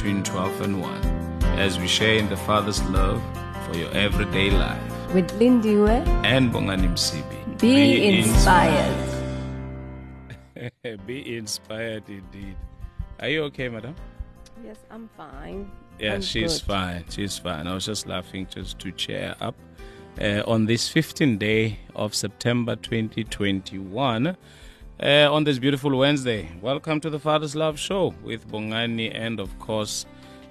between 12 and 1 as we share in the Father's love for your everyday life. With Lindiwe, And Bongani Msibi. be, inspired. inspired. be inspired indeed. Are you okay, madam? Yes, I'm fine. Yeah, I'm she's good. fine. She's fine. I was just laughing just to cheer up. Uh, on this 15th day of September 2021, uh, on this beautiful Wednesday, welcome to the Father's Love Show with Bongani and, of course,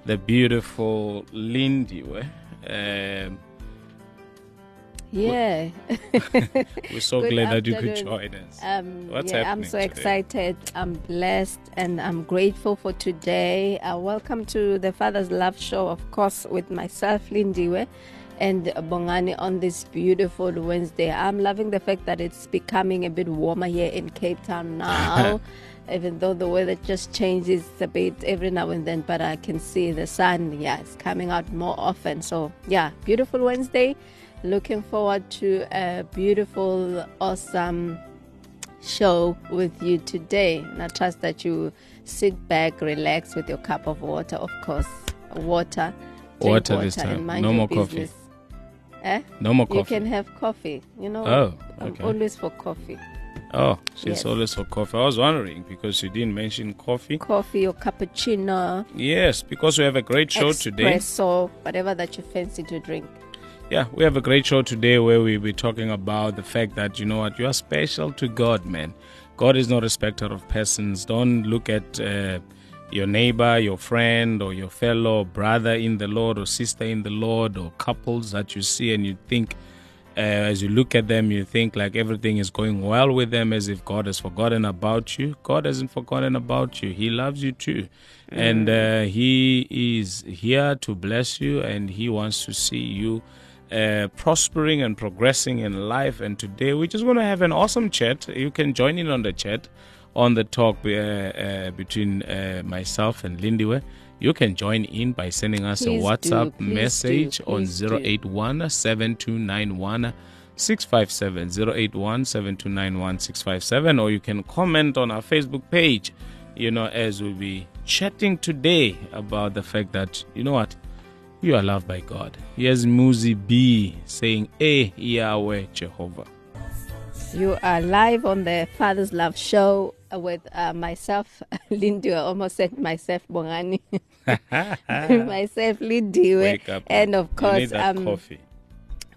the beautiful Lindiwe. Um Yeah. we're so Good glad that you could join us. Um, What's yeah, I'm so today? excited. I'm blessed and I'm grateful for today. Uh, welcome to the Father's Love Show, of course, with myself, Lindiwe, and Bongani on this beautiful Wednesday. I'm loving the fact that it's becoming a bit warmer here in Cape Town now. Even though the weather just changes a bit every now and then, but I can see the sun, yeah, it's coming out more often. So, yeah, beautiful Wednesday. Looking forward to a beautiful, awesome show with you today. And I trust that you sit back, relax with your cup of water, of course. Water. Drink Water this time. No more coffee. Eh? No more You can have coffee. You know, Oh, I'm always for coffee. oh, she's Yes. always for coffee. I was wondering because you didn't mention coffee. Coffee or cappuccino, Yes, because we have a great show today. espresso, whatever that you fancy to drink. Yeah, we have a great show today where we'll be talking about the fact that, you know what, you are special to God, man. God is no respecter of persons. Don't look at uh, your neighbor, your friend, or your fellow brother in the Lord or sister in the Lord or couples that you see and you think, uh, as you look at them, you think like everything is going well with them as if God has forgotten about you. God hasn't forgotten about you. He loves you too. And uh, He is here to bless you and He wants to see you uh, prospering and progressing in life. And today we're just going to have an awesome chat. You can join in on the chat on the talk uh, uh, between uh, myself and Lindiwe. You can join in by sending us Please a WhatsApp do, message do, on please 081 7291 657 081 7291 657 or you can comment on our Facebook page you know as we'll be chatting today about the fact that you know what you are loved by God. Here's Muzi B saying, Eh, Yahweh Jehovah. You are live on the Father's Love Show with uh, myself, Lindiwe. I almost said myself, Bongani. myself, up. And of course, um, coffee.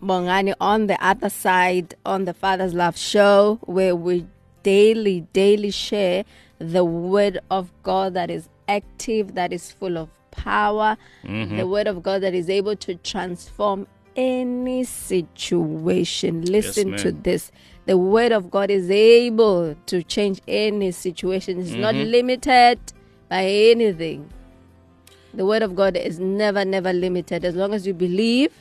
Bongani on the other side on the Father's Love Show, where we daily, daily share the Word of God that is active, that is full of power, Mm-hmm. the Word of God that is able to transform any situation. Listen to this. The Word of God is able to change any situation. It's not Mm-hmm. limited by anything. The Word of God is never, never limited. As long as you believe,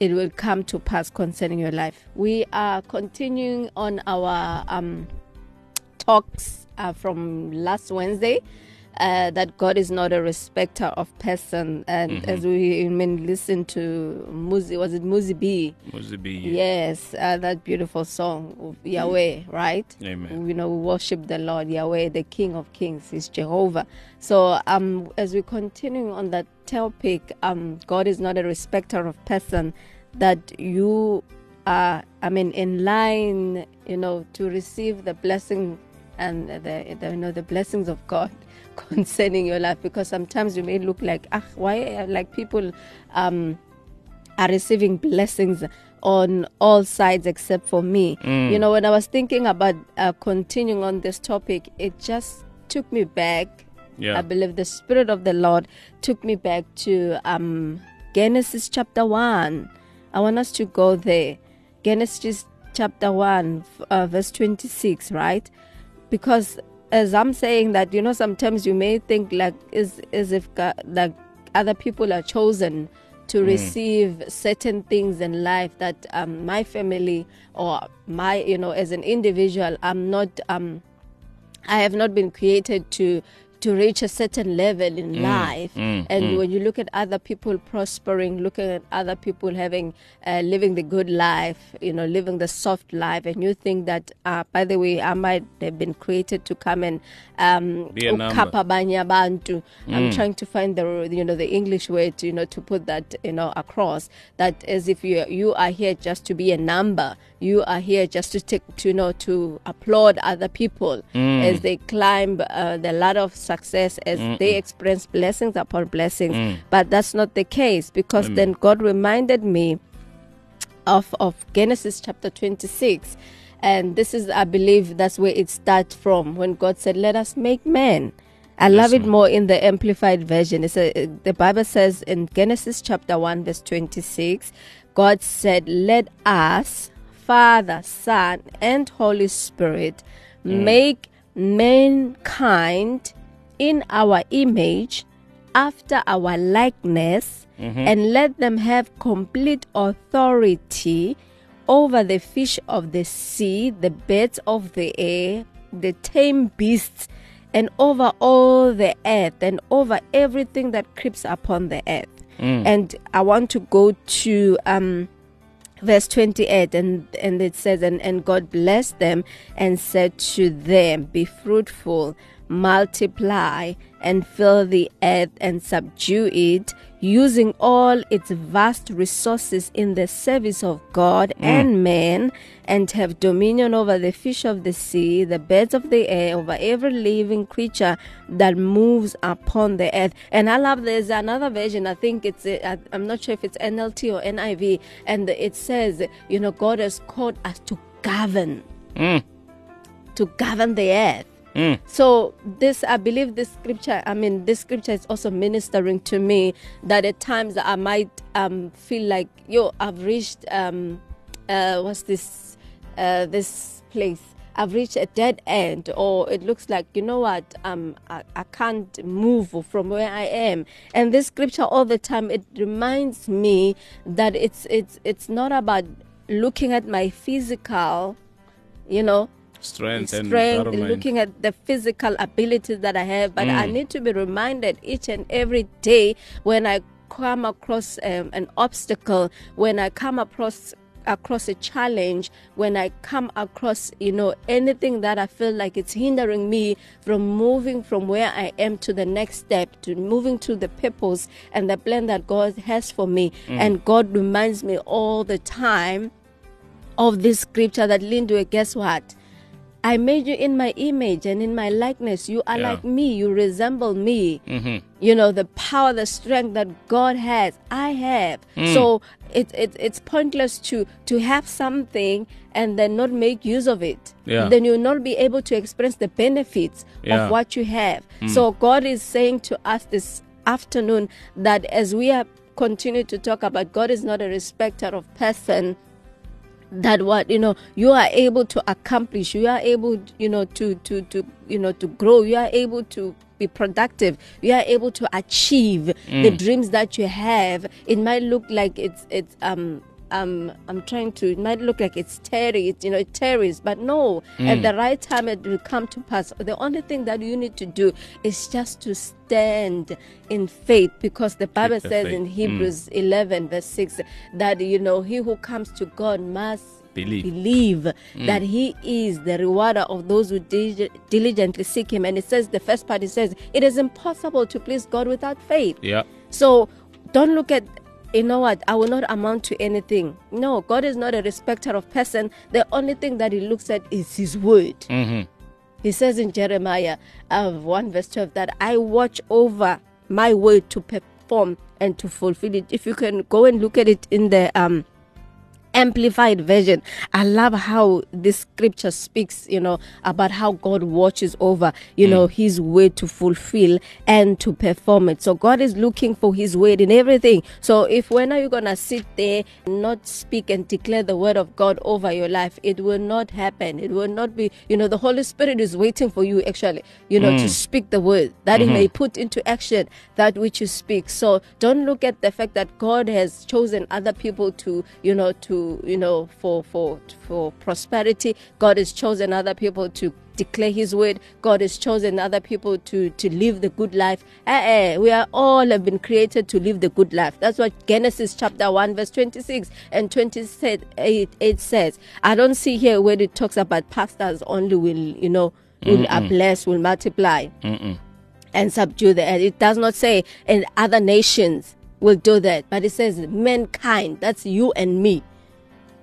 it will come to pass concerning your life. We are continuing on our um, talks uh, from last Wednesday. Uh, that God is not a respecter of person, and as we I mean, listen to Muzi, was it Muzi B? Muzi B. Yes, uh, that beautiful song of Yahweh, right? Amen. You know, we worship the Lord Yahweh, the King of Kings, is Jehovah. So, um, as we continue on that topic, um, God is not a respecter of person. That you are, I mean, in line, you know, to receive the blessing and the, the you know the blessings of God concerning your life. Because sometimes you may look like, ah, why? Like people, um, are receiving blessings on all sides except for me. You know, when I was thinking about uh, continuing on this topic, it just took me back. Yeah. I believe the Spirit of the Lord took me back to um, Genesis chapter 1. I want us to go there. Genesis chapter 1, uh, verse 26, right? Because as I'm saying that, you know, sometimes you may think like, is as if God, like other people are chosen to receive certain things in life that um, my family or my you know as an individual i'm not um i have not been created to to reach a certain level in life. and when you look at other people prospering looking at other people having uh, living the good life you know living the soft life and you think that uh, by the way i might have been created to come and um Be a number. ukhapha abanye abantu i'm trying to find the you know the english word you know to put that you know across. That as if you you are here just to be a number. You are here just to take to you know to applaud other people as they climb uh, the ladder of success as they experience blessings upon blessings. Mm. But that's not the case because mm. then god reminded me of of Genesis chapter 26 and this is I believe that's where it starts from when God said let us make man. I love it more in the amplified version. It's a, the Bible says in Genesis chapter 1 verse 26 God said let us Father Son and Holy Spirit mm. make mankind in our image after our likeness and let them have complete authority over the fish of the sea, the birds of the air, the tame beasts, and over all the earth, and over everything that creeps upon the earth. And I want to go to um, verse 28 and and it says and, and god blessed them and said to them be fruitful multiply and fill the earth and subdue it using all its vast resources in the service of god and man and have dominion over the fish of the sea the birds of the air over every living creature that moves upon the earth. And i love there's another version i think it's uh, i'm not sure if it's nlt or niv and it says you know god has called us to govern. To govern the earth so this i believe this scripture i mean this scripture is also ministering to me that at times i might um feel like yo i've reached um uh what's this uh this place I've reached a dead end, or it looks like you know what, um, I, I can't move from where I am. And this scripture all the time it reminds me that it's it's it's not about looking at my physical, you know, Strength, and strength, looking at the physical abilities that I have, but I need to be reminded each and every day when I come across um, an obstacle, when I come across across a challenge, when I come across, you know, anything that I feel like it's hindering me from moving from where I am to the next step, to moving to the purpose and the plan that God has for me. And God reminds me all the time of this scripture that Lindiwe, guess what? I made you in my image and in my likeness. You are Yeah. like me. You resemble me. Mm-hmm. You know the power, the strength that God has. I have. Mm. So it, it it's pointless to to have something and then not make use of it. Yeah. Then you'll not be able to experience the benefits Yeah. of what you have. Mm. So God is saying to us this afternoon that as we are continue to talk about God is not a respecter of person that what you know you are able to accomplish you are able you know to to to you know to grow you are able to be productive you are able to achieve the dreams that you have. It might look like it's it's um um i'm trying to it might look like it's terry you know it tarries but no at the right time it will come to pass the only thing that you need to do is just to stand in faith because the bible the says faith. in Mm. hebrews 11 verse 6 that you know he who comes to god must Believe. believe that he is the rewarder of those who dil- diligently seek him and it says the first part it says it is impossible to please god without faith Yeah. so don't look at you know what? I will not amount to anything. No god is not a respecter of person. The only thing that he looks at is his word. He says in Jeremiah uh, 1 verse 12 that I watch over my word to perform and to fulfill it. If you can go and look at it in the um amplified version. I love how this scripture speaks you know about how god watches over you know mm. his word to fulfill and to perform it. So god is looking for his word in everything. So if when are you gonna sit there and not speak and declare the word of god over your life it will not happen. It will not be you know the holy spirit is waiting for you actually you know to mm. speak the word that he may mm-hmm. put into action that which you speak. So don't look at the fact that god has chosen other people to you know to you know for for for prosperity. God has chosen other people to declare his word. God has chosen other people to to live the good life. Eh, eh, we are all have been created to live the good life. That's what genesis chapter 1 verse 26 and 28 it says. I don't see here where it talks about pastors only will you know will are blessed will multiply and subdue the earth. It does not say and other nations will do that, but it says mankind, that's you and me.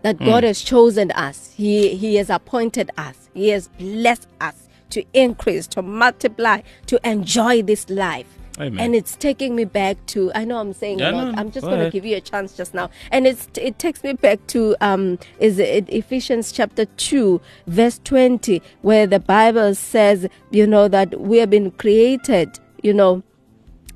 That God has chosen us. He he has appointed us. He has blessed us to increase, to multiply, to enjoy this life. Amen. And it's taking me back to I know I'm saying Yeah, no, I'm just go going to give you a chance just now. And it's it takes me back to um is it Ephesians chapter 2 verse 20 where the Bible says, you know that we have been created, you know,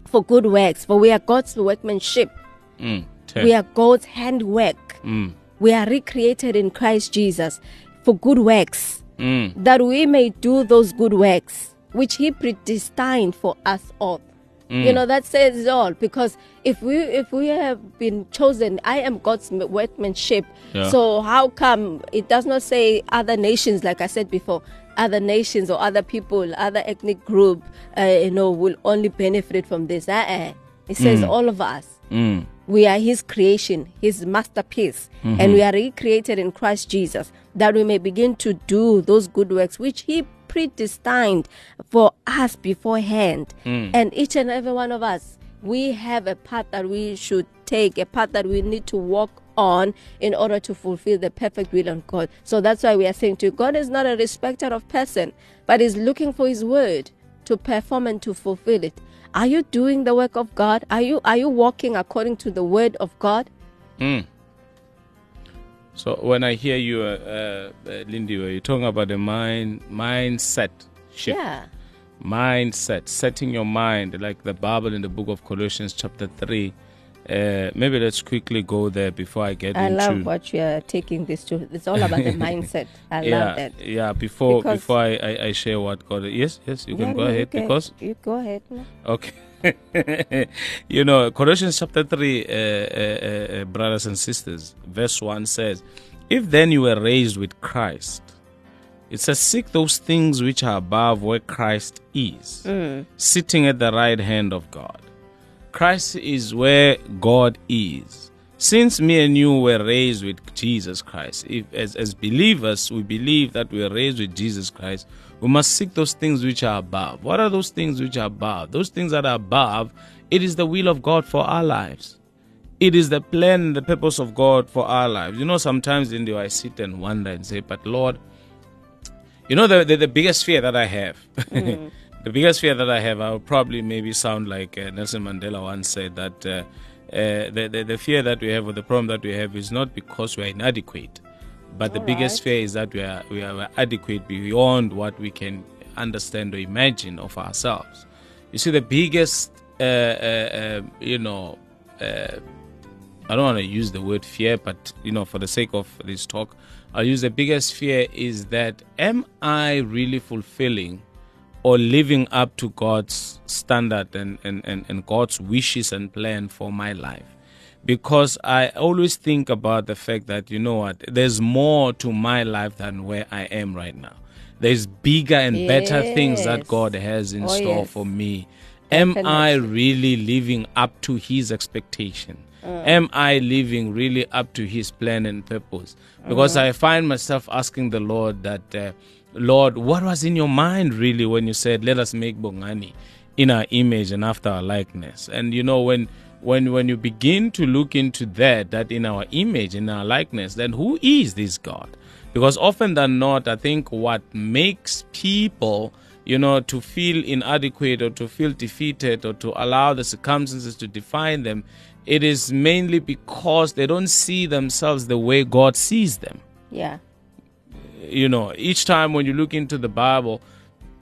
for good works, for we are God's workmanship. Mm. We are God's handwork. Mm, We are recreated in Christ Jesus for good works, mm, that we may do those good works which He predestined for us all. You know that says it all because if we if we have been chosen, I am God's workmanship. Yeah. So how come it does not say other nations like I said before? Other nations or other people, other ethnic group, uh, you know, will only benefit from this. Uh-uh. It says all of us. mm. We are His creation, His masterpiece, and mm-hmm. we are recreated in Christ Jesus that we may begin to do those good works which He predestined for us beforehand. Mm. And each and every one of us, we have a path that we should take, a path that we need to walk on in order to fulfill the perfect will of God. So that's why we are saying to you, God is not a respecter of person, but is looking for His word to perform and to fulfill it. Are you doing the work of God? Are you are you walking according to the word of God? Mm. So when I hear you, uh, uh, uh, Lindy, you're talking about the mind mindset shift, Yeah. mindset, setting your mind, like the Bible in the book of Colossians, chapter three. Uh, maybe let's quickly go there before I get I into. I love what you are taking this to. It's all about the mindset. I yeah, love that. yeah. Before Because- before I, I, I share what God. Yes, yes. You can Yeah, go no, ahead can- because you go ahead. no. Okay. you know, Colossians chapter 3, uh, uh, uh, brothers and sisters, verse 1 says, If then you were raised with Christ, it says, Seek those things which are above where Christ is, sitting at the right hand of God. Christ is where God is. Since me and you were raised with Jesus Christ, if as, as believers we believe that we are raised with Jesus Christ, we must seek those things which are above. What are those things which are above? Those things that are above, it is the will of God for our lives. It is the plan and the purpose of God for our lives. You know, sometimes in the I sit and wonder and say, But Lord, you know the, the the biggest fear that I have. Mm. the biggest fear that I have, I will probably maybe sound like uh, Nelson Mandela once said that uh, uh, the, the the fear that we have or the problem that we have is not because we are inadequate, but the biggest Alright. fear is that we are we are adequate beyond what we can understand or imagine of ourselves. You see, the biggest uh, uh, uh, you know. Uh, I don't want to use the word fear, but you know, for the sake of this talk, I'll use the biggest fear is that am I really fulfilling or living up to God's standard and, and, and, and God's wishes and plan for my life? Because I always think about the fact that, you know what, there's more to my life than where I am right now. There's bigger and better things that God has in Oh, store yes. for me. Am I really living up to his expectation? Am I living really up to his plan and purpose? Because I find myself asking the Lord that, uh, Lord, what was in your mind really when you said, let us make Bongani in our image and after our likeness? And you know, when when when you begin to look into that, that in our image, in our likeness, then who is this God? Because often than not, I think what makes people you know, to feel inadequate or to feel defeated or to allow the circumstances to define them, it is mainly because they don't see themselves the way God sees them. Yeah. You know, each time when you look into the Bible,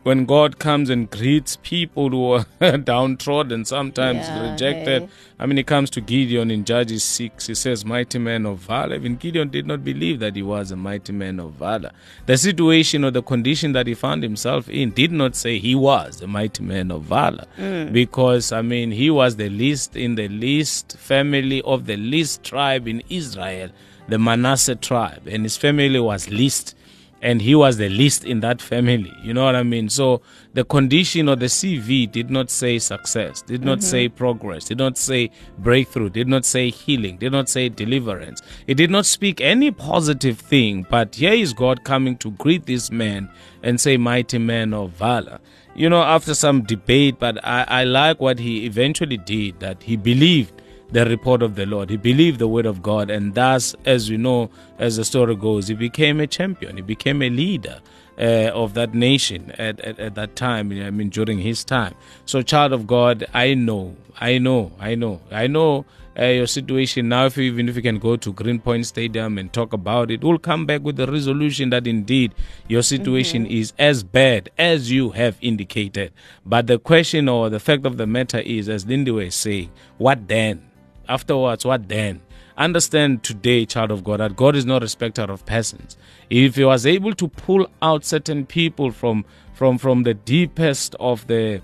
when God comes and greets people who are downtrodden, sometimes Yeah, rejected. hey. I mean, it comes to Gideon in Judges 6. He says, Mighty man of valor. Even Gideon did not believe that he was a mighty man of valor. The situation or the condition that he found himself in did not say he was a mighty man of valor. Mm. Because, I mean, he was the least in the least family of the least tribe in Israel, the Manasseh tribe. And his family was least and he was the least in that family. You know what I mean? So the condition or the CV did not say success, did not mm-hmm. say progress, did not say breakthrough, did not say healing, did not say deliverance. It did not speak any positive thing. But here is God coming to greet this man and say, Mighty man of valor. You know, after some debate, but I, I like what he eventually did, that he believed the report of the Lord. He believed the word of God, and thus, as we know, as the story goes, he became a champion. He became a leader uh, of that nation at, at, at that time. I mean, during his time. So, child of God, I know, I know, I know, I know. Uh, your situation now, if you, even if you can go to Greenpoint Stadium and talk about it, we'll come back with the resolution that indeed your situation is as bad as you have indicated. But the question or the fact of the matter is, as Lindy was saying, what then? Afterwards, what then? Understand today, child of God, that God is not a respecter of persons. If He was able to pull out certain people from from from the deepest of the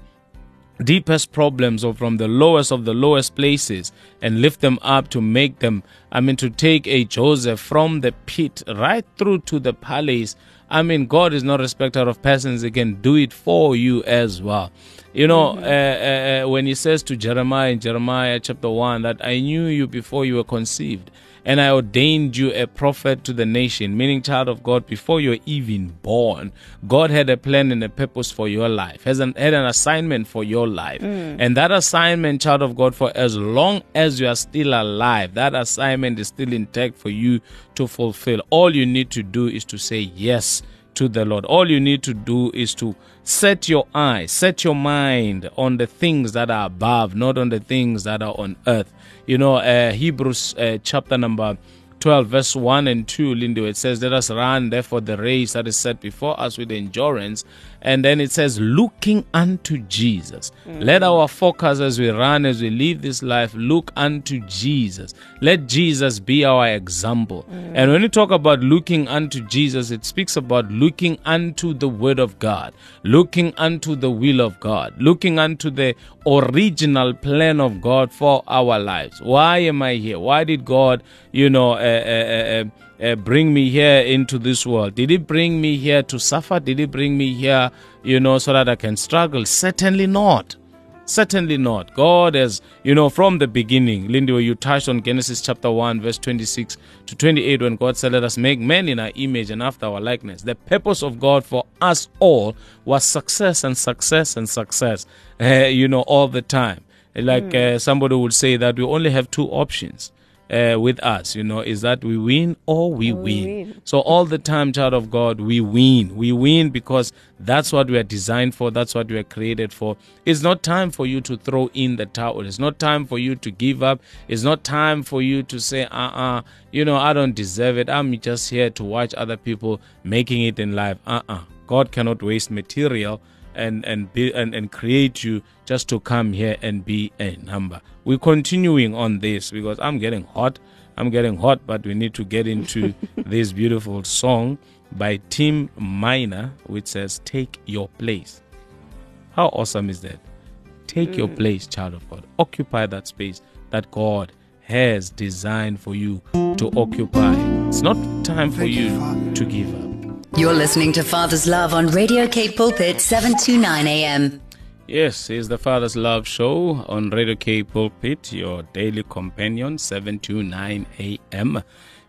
deepest problems or from the lowest of the lowest places and lift them up to make them i mean to take a joseph from the pit right through to the palace. I mean god is not a respecter of persons. He can do it for you as well. You know uh, uh, uh, when he says to jeremiah in jeremiah chapter 1 that i knew you before you were conceived and I ordained you a prophet to the nation, meaning child of God, before you're even born. God had a plan and a purpose for your life, has an, had an assignment for your life. Mm. And that assignment, child of God, for as long as you are still alive, that assignment is still intact for you to fulfill. All you need to do is to say yes to the Lord. All you need to do is to set your eyes, set your mind on the things that are above, not on the things that are on earth. You know, uh, Hebrews uh, chapter number 12, verse 1 and 2, Lindo, it says, Let us run therefore the race that is set before us with endurance. And then it says, Looking unto Jesus. Let our focus as we run, as we live this life, look unto Jesus. Let Jesus be our example. And when you talk about looking unto Jesus, it speaks about looking unto the Word of God, looking unto the will of God, looking unto the original plan of God for our lives. Why am I here? Why did God, you know, uh, uh, uh, uh, bring me here into this world? Did He bring me here to suffer? Did He bring me here, you know, so that I can struggle? Certainly not. Certainly not. God has, you know, from the beginning, Lindy, you touched on Genesis chapter 1, verse 26 to 28, when God said, Let us make man in our image and after our likeness. The purpose of God for us all was success and success and success, uh, you know, all the time. Like uh, somebody would say that we only have two options. Uh, with us, you know, is that we win or we, win. win. So all the time, child of God, we win. We win because that's what we are designed for. That's what we are created for. It's not time for you to throw in the towel. It's not time for you to give up. It's not time for you to say, uh uh you know, I don't deserve it. I'm just here to watch other people making it in life. Uh uh God cannot waste material and and be and, and create you just to come here and be a number. We're continuing on this because I'm getting hot. I'm getting hot, but we need to get into this beautiful song by Tim Miner, which says, Take your place. How awesome is that? Take your place, child of God. Occupy that space that God has designed for you to occupy. It's not time for you to give up. You're listening to Father's Love on Radio K Pulpit 729 AM. Yes, it's the Father's Love Show on Radio K Pulpit, your daily companion, 729 AM.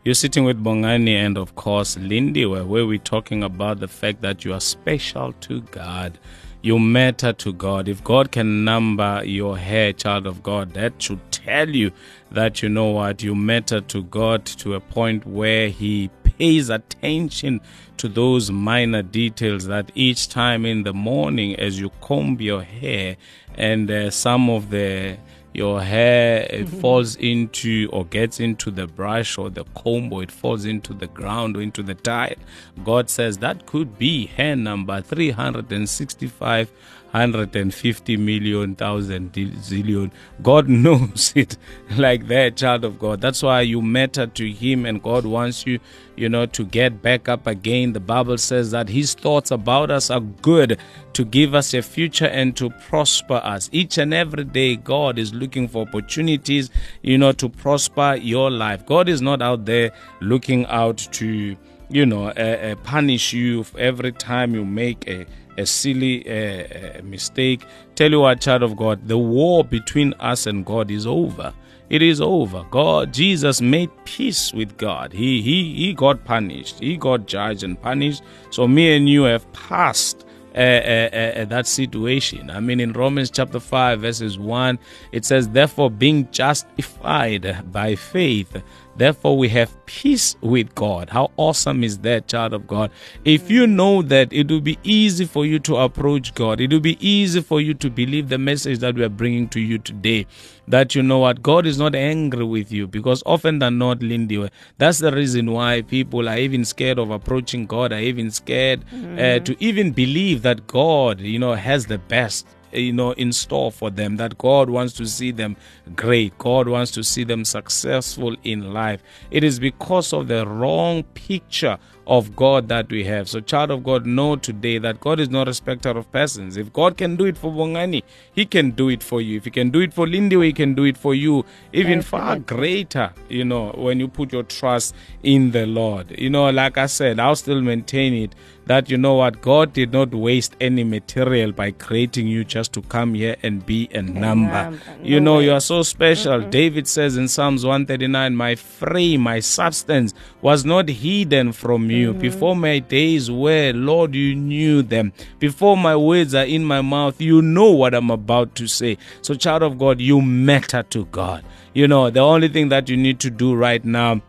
You're sitting with Bongani and, of course, Lindy, where, we're talking about the fact that you are special to God. You matter to God. If God can number your hair, child of God, that should tell you that you know what, you matter to God to a point where He pays attention to those minor details that each time in the morning as you comb your hair and uh, some of the your hair it falls into or gets into the brush or the comb or it falls into the ground or into the tile. God says that could be hair number 365 150 million thousand zillion. God knows it like that child of god. That's why you matter to him and god wants you you know to get back up again. The bible says that his thoughts about us are good to give us a future and to prosper us. Each and every day god is looking for opportunities you know to prosper your life. God is not out there looking out to you know uh, uh, punish you every time you make a a silly uh, uh, mistake. Tell you what, child of God, the war between us and God is over. It is over. God, Jesus made peace with God. He he he got punished. He got judged and punished. So me and you have passed. Uh, uh, uh, that situation. I mean, in Romans chapter 5, verses 1, it says, Therefore, being justified by faith, Therefore, we have peace with God. How awesome is that, child of God? If you know that it will be easy for you to approach God, it will be easy for you to believe the message that we are bringing to you today. That you know what? God is not angry with you because often than not, Lindy, that's the reason why people are even scared of approaching God, are even scared uh, to even believe that God, you know, has the best you know in store for them that god wants to see them great. God wants to see them successful in life. It is because of the wrong picture of god that we have. So child of god know today that god is not a respecter of persons. If god can do it for bongani he can do it for you. If he can do it for lindiwe he can do it for you. Even far greater you know when you put your trust in the lord. You know like i said i'll still maintain it that you know what God did not waste any material by creating you just to come here and be a number. You know way. you are so special. David says in Psalms 139, my frame, my substance was not hidden from you. Before my days were, Lord, you knew them. Before my words are in my mouth, you know what I'm about to say. So child of God, you matter to God. You know, the only thing that you need to do right now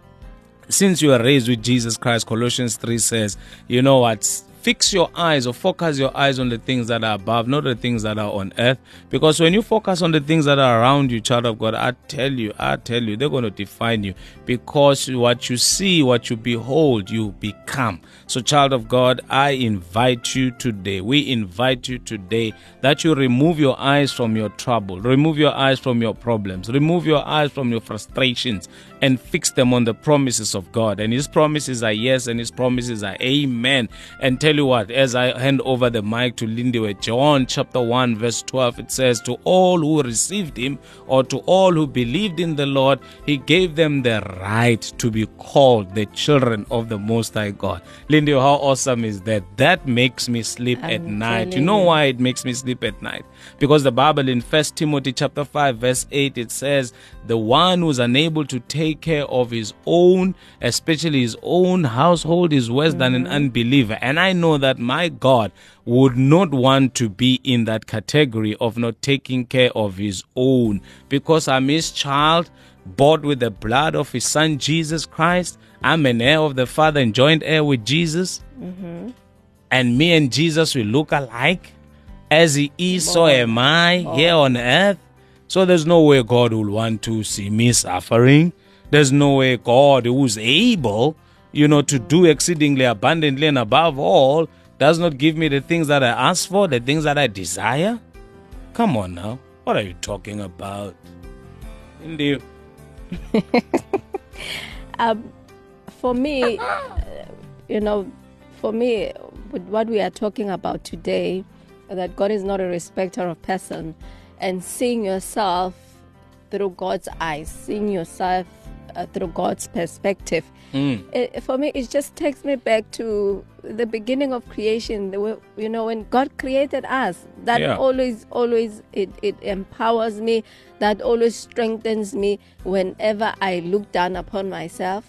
since you are raised with Jesus Christ, Colossians 3 says, you know what? Fix your eyes or focus your eyes on the things that are above, not the things that are on earth. Because when you focus on the things that are around you, child of God, I tell you, I tell you, they're going to define you. Because what you see, what you behold, you become. So, child of God, I invite you today, we invite you today that you remove your eyes from your trouble, remove your eyes from your problems, remove your eyes from your frustrations, and fix them on the promises of God. And His promises are yes, and His promises are amen. And tell you what, as I hand over the mic to Lindy, John chapter 1, verse 12, it says, To all who received Him, or to all who believed in the Lord, He gave them the right to be called the children of the Most High God. Lindy, how awesome is that? That makes me sleep at I'm night. You know why it makes me sleep at night? Because the Bible in First Timothy chapter 5, verse 8, it says, The one who's unable to take care of his own, especially his own household, is worse than an mm. unbeliever. And I know that my God would not want to be in that category of not taking care of his own. Because I'm his child, bought with the blood of his son Jesus Christ. I'm an heir of the Father and joint heir with Jesus. Mm-hmm. And me and Jesus will look alike. As he is, so am I here on earth. So there's no way God will want to see me suffering. There's no way God, who's able, you know, to do exceedingly abundantly and above all, does not give me the things that I ask for, the things that I desire. Come on now. What are you talking about? Indeed. Um, for me, you know, for me, what we are talking about today, that God is not a respecter of person, and seeing yourself through God's eyes, seeing yourself uh, through God's perspective. It, for me, it just takes me back to the beginning of creation. The you know, when God created us, that Yeah. always, always, it, it empowers me. That always strengthens me whenever I look down upon myself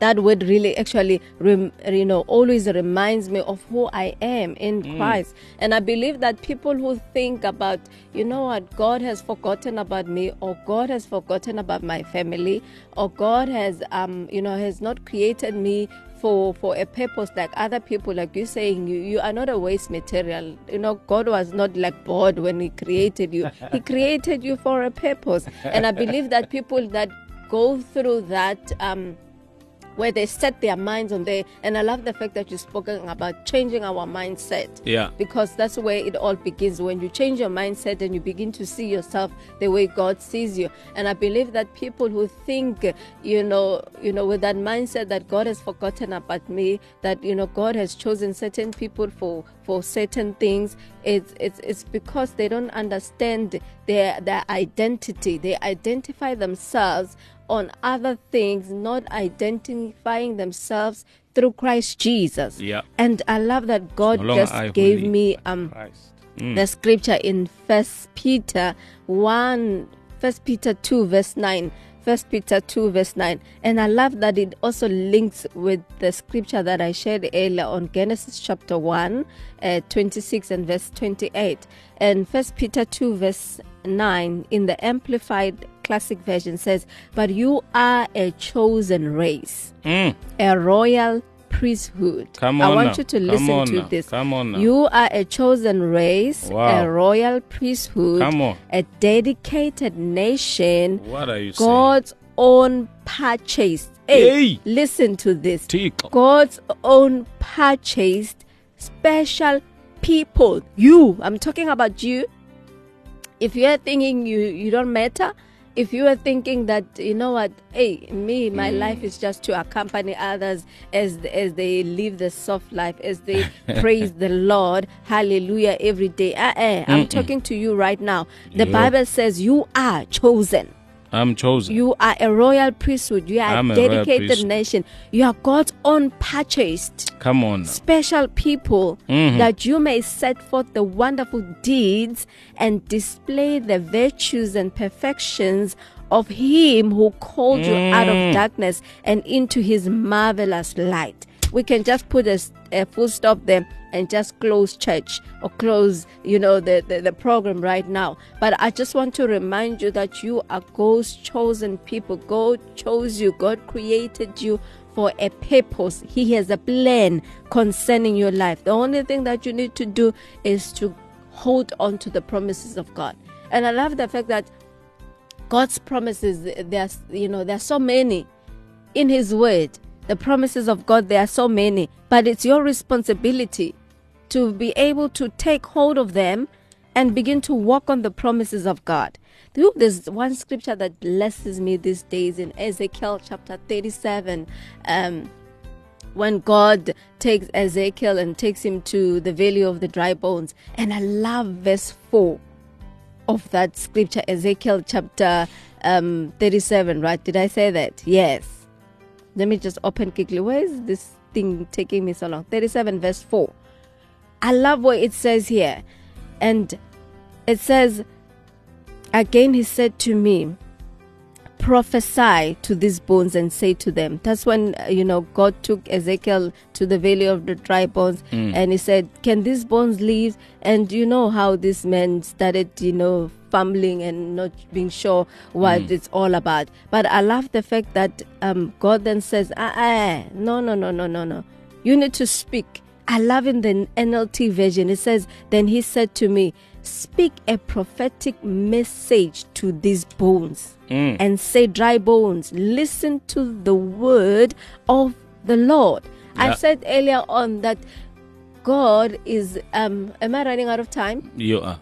that word really actually rem, you know always reminds me of who i am in Mm. christ. And i believe that people who think about you know what god has forgotten about me or god has forgotten about my family or god has um you know has not created me for for a purpose like other people like you saying you you are not a waste material. You know god was not like bored when he created you. He created you for a purpose. And i believe that people that go through that um where they set their minds on there. And i love the fact that you've spoken about changing our mindset. Yeah. because that's where it all begins. When you change your mindset and you begin to see yourself the way god sees you. And i believe that people who think you know you know with that mindset that god has forgotten about me that you know god has chosen certain people for for certain things. It's it's it's because they don't understand their their identity. They identify themselves on other things not identifying themselves through christ jesus. Yeah. and i love that god No just I gave me um Christ. the scripture in first peter 1 first peter 2 verse 9 first peter 2 verse 9 and i love that it also links with the scripture that i shared earlier on genesis chapter 1 uh, 26 and verse 28 and first peter 2 verse 9 in the amplified classic version says but you are a chosen race Mm. a royal priesthood. Come I want now. you to Come listen on to now. this. Come on now. You are a chosen race, Wow. a royal priesthood, Come on. a dedicated nation, What are you saying? God's own purchased. Hey, Hey. listen to this. Tickle. God's own purchased special people. You, I'm talking about you. If you are thinking you you don't matter, if you are thinking that you know what, hey, me, my mm. life is just to accompany others as as they live the soft life, as they praise the Lord, hallelujah, every day. Uh-uh, I'm talking to you right now. The Yeah. Bible says you are chosen. I'm chosen. You are a royal priesthood. You are I'm a a dedicated priesthood. nation. You are God's own purchased Come on. now. special people Mhm. that you may set forth the wonderful deeds and display the virtues and perfections of him who called you out Mm. of darkness and into his marvelous light. We can just put a full stop there and just close church or close, you know, the, the, the program right now. But I just want to remind you that you are God's chosen people. God chose you. God created you for a purpose. He has a plan concerning your life. The only thing that you need to do is to hold on to the promises of God. And I love the fact that God's promises, there's you know, there's so many in His Word. The promises of God, there are so many, but it's your responsibility to be able to take hold of them and begin to walk on the promises of God. There's one scripture that blesses me these days in Ezekiel chapter 37. Um, when God takes Ezekiel and takes him to the valley of the dry bones. And I love verse 4 of that scripture, Ezekiel chapter um, 37, right? Did I say that? Yes. Let me just open quickly. Where is this thing taking me so long? 37, verse 4. I love what it says here. And it says, Again, he said to me, prophesy to these bones and say to them. That's when, uh, you know, God took Ezekiel to the valley of the dry bones and he said, Can these bones live? And you know how this man started, you know, fumbling and not being sure what it's all about. But I love the fact that um, God then says, ah, ah, no, no, no, no, no, no. You need to speak. I love in the NLT version. It says, Then he said to me, Speak a prophetic message to these bones Mm. and say, Dry bones, listen to the word of the Lord. I said earlier on that God is, um, am I running out of time? You are.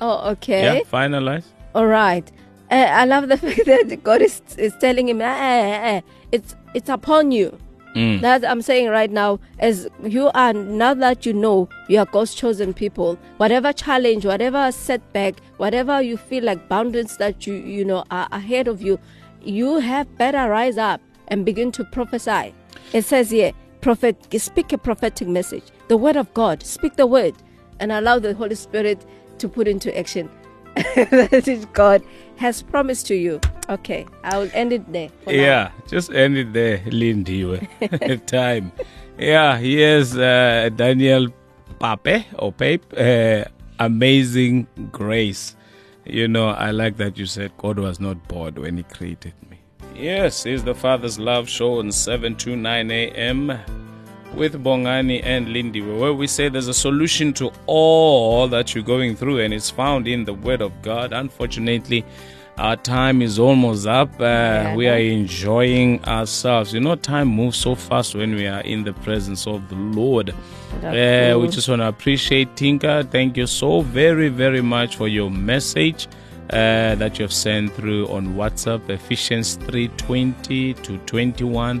Oh, okay. Yeah. Finalize. All right. Uh, I love the fact that God is, is telling him, eh, eh, eh, it's it's upon you. Mm. That I'm saying right now, as you are now that you know you are God's chosen people, whatever challenge, whatever setback, whatever you feel like boundaries that you you know are ahead of you, you have better rise up and begin to prophesy. It says here, prophet, speak a prophetic message, the word of God, speak the word, and allow the Holy Spirit to put into action that which God has promised to you. Okay, I'll end it there. for now. Yeah, just end it there, Lindiwe. Time. Yeah, here's uh, Daniel Pape or Pape. Uh, amazing grace. You know, I like that you said God was not bored when He created me. Yes, it's the Father's Love Show on 7 to 9 a.m. with Bongani and Lindiwe, where we say there's a solution to all that you're going through, and it's found in the Word of God. Unfortunately, our time is almost up. Uh, we are enjoying ourselves. You know, time moves so fast when we are in the presence of the Lord. Uh, we just want to appreciate Tinka. Thank you so very, very much for your message uh, that you have sent through on WhatsApp, Ephesians 3:20 to 21.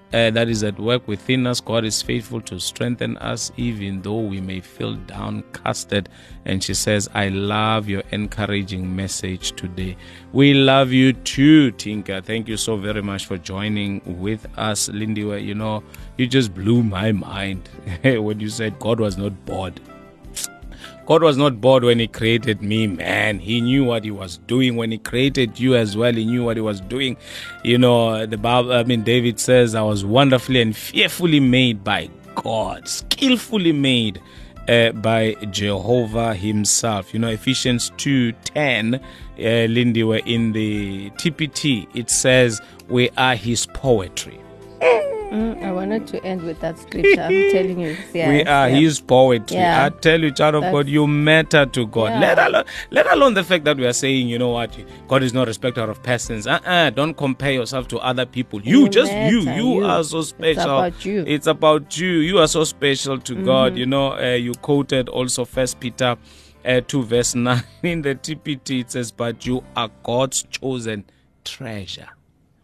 uh, that is at work within us, God is faithful to strengthen us, even though we may feel downcasted. And she says, I love your encouraging message today. We love you too, Tinka. Thank you so very much for joining with us, Lindy. You know, you just blew my mind when you said God was not bored. God was not bored when He created me, man. He knew what He was doing when He created you as well. He knew what He was doing. You know, the Bible, I mean, David says, I was wonderfully and fearfully made by God, skillfully made. Uh, by Jehovah Himself, you know Ephesians two ten, uh, Lindy, were in the TPT. It says we are His poetry. Mm, I wanted to end with that scripture. I'm telling you. Yes, we are his poetry. Yeah. I tell you, child of That's- God, you matter to God. Yeah. Let alone let alone the fact that we are saying, you know what, God is not respecter of persons. Uh-uh, don't compare yourself to other people. You, You just you, you you. are so special. It's about you. Mm-hmm. It's about you. You are so special to God. You know, uh, you quoted also First Peter. Uh, 2 verse 9 in the TPT it says but you are God's chosen treasure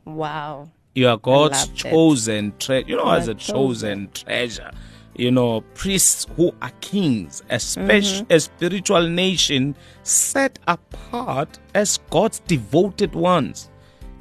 Wow. You are God's chosen treasure. You know, as a chosen treasure. You know, priests who are kings, a, Mm-hmm. a spiritual nation set apart as God's devoted ones.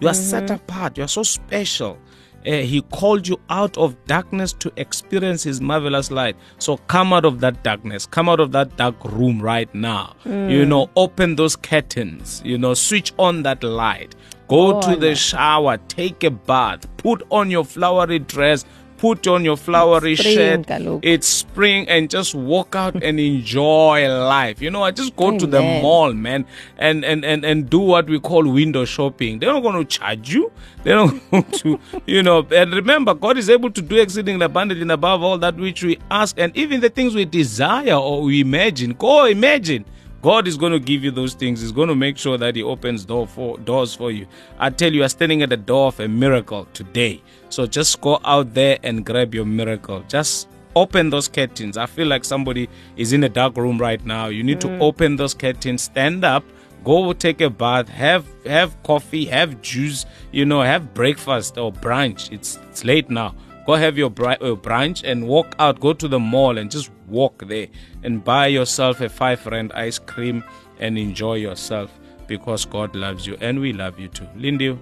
You are set Mm-hmm. apart. You are so special. Uh, he called you out of darkness to experience His marvelous light. So come out of that darkness. Come out of that dark room right now. Mm. You know, open those curtains. You know, switch on that light. Go to the shower, take a bath, put on your flowery dress, put on your flowery Spring, shirt. It's spring and just walk out and enjoy life. You know, I just go to the mall, man, and, and, and, and do what we call window shopping. They're not going to charge you. They're not going to, you know, and remember, God is able to do exceeding abundantly above all that which we ask and even the things we desire or we imagine. Go imagine. God is going to give you those things. He's going to make sure that He opens door for, doors for you. I tell you, you're standing at the door of a miracle today. So just go out there and grab your miracle. Just open those curtains. I feel like somebody is in a dark room right now. You need to open those curtains, stand up, go take a bath, have have coffee, have juice, you know, have breakfast or brunch. It's it's late now. Go have your bri- uh, brunch and walk out. Go to the mall and just walk there and buy yourself a five rand ice cream and enjoy yourself because God loves you and we love you too. Lindy,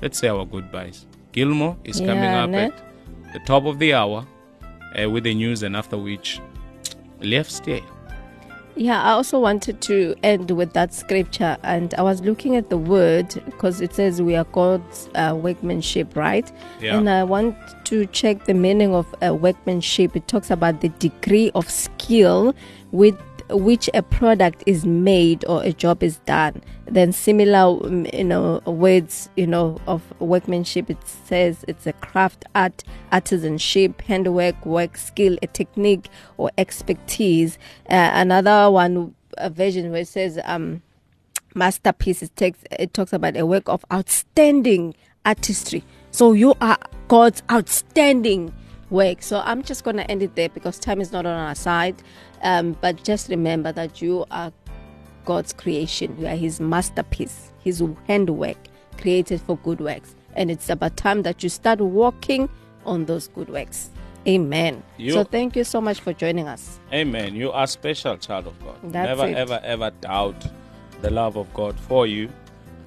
let's say our goodbyes. Gilmore is coming up Ned. at the top of the hour uh, with the news, and after which, left stay. Yeah, I also wanted to end with that scripture, and I was looking at the word because it says we are God's uh, workmanship, right? Yeah. And I want to check the meaning of uh, workmanship. It talks about the degree of skill with which a product is made or a job is done. Then similar, um, you know, words, you know, of workmanship. It says it's a craft, art, artisanship, handwork, work skill, a technique or expertise. Uh, another one, a version where it says um, masterpiece. It takes it talks about a work of outstanding artistry. So you are God's outstanding work. So I'm just gonna end it there because time is not on our side. Um, but just remember that you are God's creation. You are His masterpiece, His handwork, created for good works. And it's about time that you start walking on those good works. Amen. You- So thank you so much for joining us. Amen. You are special, child of God. That's Never, it. ever, ever doubt the love of God for you.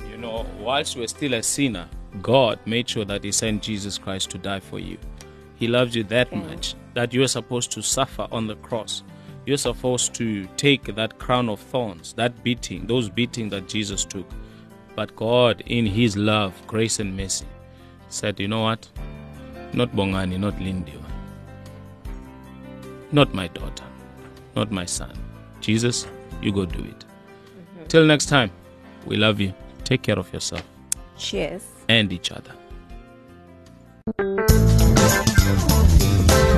You know, whilst you were still a sinner, God made sure that He sent Jesus Christ to die for you. He loves you that much that you are supposed to suffer on the cross. You're supposed to take that crown of thorns, that beating, those beating that Jesus took. But God, in His love, grace, and mercy, said, You know what? Not Bongani, not Lindiwe not my daughter, not my son. Jesus, you go do it. Mm-hmm. Till next time, we love you. Take care of yourself Cheers. and each other.